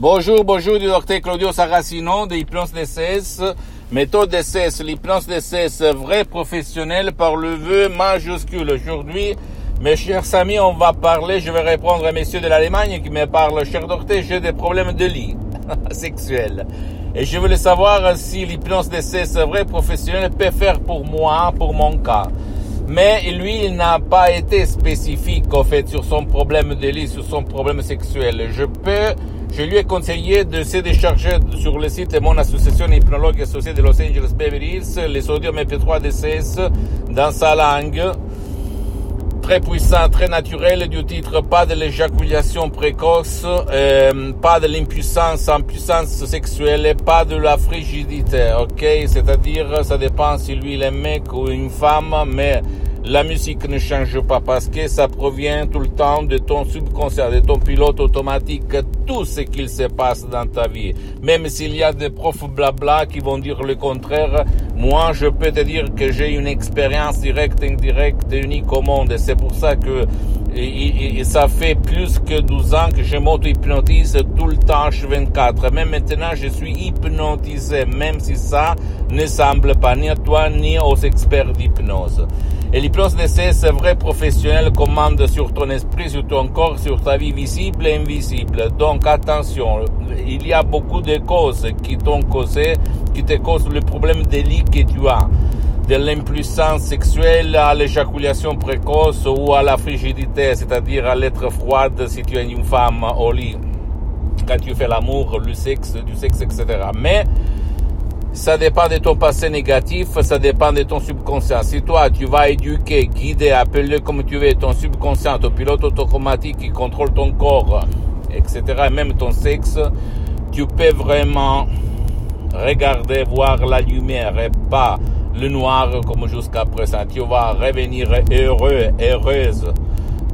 Bonjour, bonjour du docteur Claudio Saracino de Hypnose DCS, méthode DCS, l'hypnose DCS vrai professionnel par le vœu majuscule. Aujourd'hui, mes chers amis, on va parler, je vais répondre à messieurs de l'Allemagne qui me parlent, cher docteur, j'ai des problèmes de lit sexuel. Et je voulais savoir si l'hypnose DCS vrai professionnel peut faire pour moi, pour mon cas. Mais lui, il n'a pas été spécifique, en fait, sur son problème de lit, sur son problème sexuel. Je peux je lui ai conseillé de se décharger sur le site de mon association hypnologue associée de Los Angeles Beverly Hills les sodium MP3 DCS dans sa langue. Très puissant, très naturel, du titre pas de l'éjaculation précoce, euh, pas de l'impuissance en puissance sexuelle pas de la frigidité, ok? C'est-à-dire, ça dépend si lui il est mec ou une femme, mais la musique ne change pas parce que ça provient tout le temps de ton subconscient, de ton pilote automatique, tout ce qu'il se passe dans ta vie. Même s'il y a des profs blabla qui vont dire le contraire, moi je peux te dire que j'ai une expérience directe, indirecte, unique au monde. C'est pour ça que et, ça fait plus que 12 ans que je m'auto-hypnotise tout le temps H24. Même maintenant, je suis hypnotisé, même si ça ne semble pas ni à toi ni aux experts d'hypnose. Et l'hypnose d'essai, c'est vrai professionnel commande sur ton esprit, sur ton corps, sur ta vie visible et invisible. Donc attention, il y a beaucoup de causes qui t'ont causé, qui te causent le problème de lit que tu as de l'impuissance sexuelle à l'éjaculation précoce ou à la frigidité, c'est-à-dire à, l'être froide si tu es une femme au lit, quand tu fais l'amour, le sexe, du sexe, etc. Mais ça dépend de ton passé négatif, ça dépend de ton subconscient. Si toi, tu vas éduquer, guider, appeler comme tu veux ton subconscient, ton pilote automatique qui contrôle ton corps, etc., et même ton sexe, tu peux vraiment regarder, voir la lumière et pas le noir comme jusqu'à présent. Tu vas revenir heureux, heureuse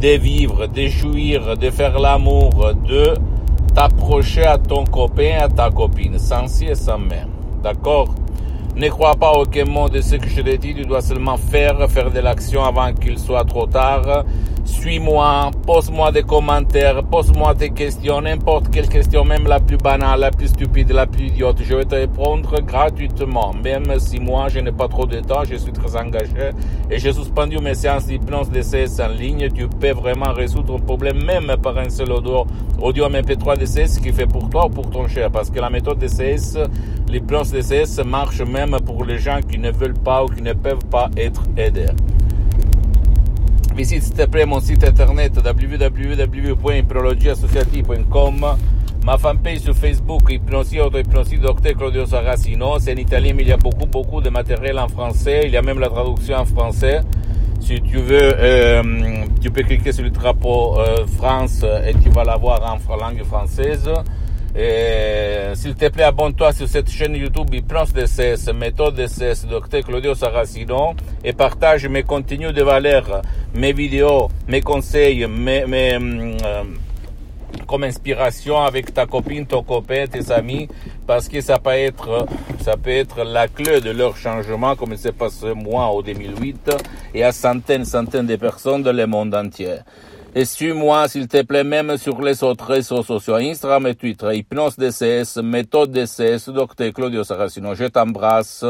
de vivre, de jouir, de faire l'amour, de t'approcher à ton copain, à ta copine, sans si et sans même. D'accord? Ne crois pas aucun mot de ce que je te dis, tu dois seulement faire, faire de l'action avant qu'il soit trop tard. Suis-moi, pose-moi des commentaires, pose-moi des questions, n'importe quelle question, même la plus banale, la plus stupide, la plus idiote. Je vais te répondre gratuitement, même si moi je n'ai pas trop de temps, je suis très engagé et j'ai suspendu mes séances d'hypnose DCS en ligne. Tu peux vraiment résoudre un problème même par un seul audio, audio MP3 DCS qui fait pour toi ou pour ton cher. Parce que la méthode DCS, l'hypnose DCS marche même pour les gens qui ne veulent pas ou qui ne peuvent pas être aidés. Visite s'il plaît mon site internet www.hypnologieassociative.com ma fanpage sur Facebook, Hypnosie Auto-Hypnosie Docteur Claudio Saracino. C'est en italien, mais il y a beaucoup, beaucoup de matériel en français. Il y a même la traduction en français. Si tu veux, euh, tu peux cliquer sur le drapeau euh, France et tu vas l'avoir en langue française. S'il te plaît, abonne-toi sur cette chaîne YouTube Hypnose DCS, méthode DCS, Dr Claudio Saracino, et partage mes contenus de valeur, mes vidéos, mes conseils, mes, mes euh, comme inspiration avec ta copine, ton copain, tes amis, parce que ça peut être, ça peut être la clé de leur changement, comme il s'est passé moi en 2008, et à centaines, centaines de personnes dans le monde entier. Et suis-moi, s'il te plaît, même sur les autres réseaux sociaux, Instagram et Twitter, Hypnose DCS, Méthode DCS, Docteur Claudio Saracino. Je t'embrasse,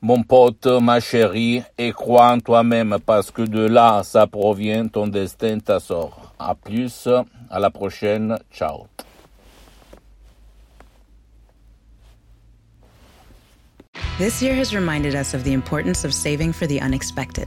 mon pote, ma chérie, et crois en toi-même, parce que de là, ça provient ton destin, ta sort. À plus, à la prochaine, ciao. This year has reminded us of the importance of saving for the unexpected.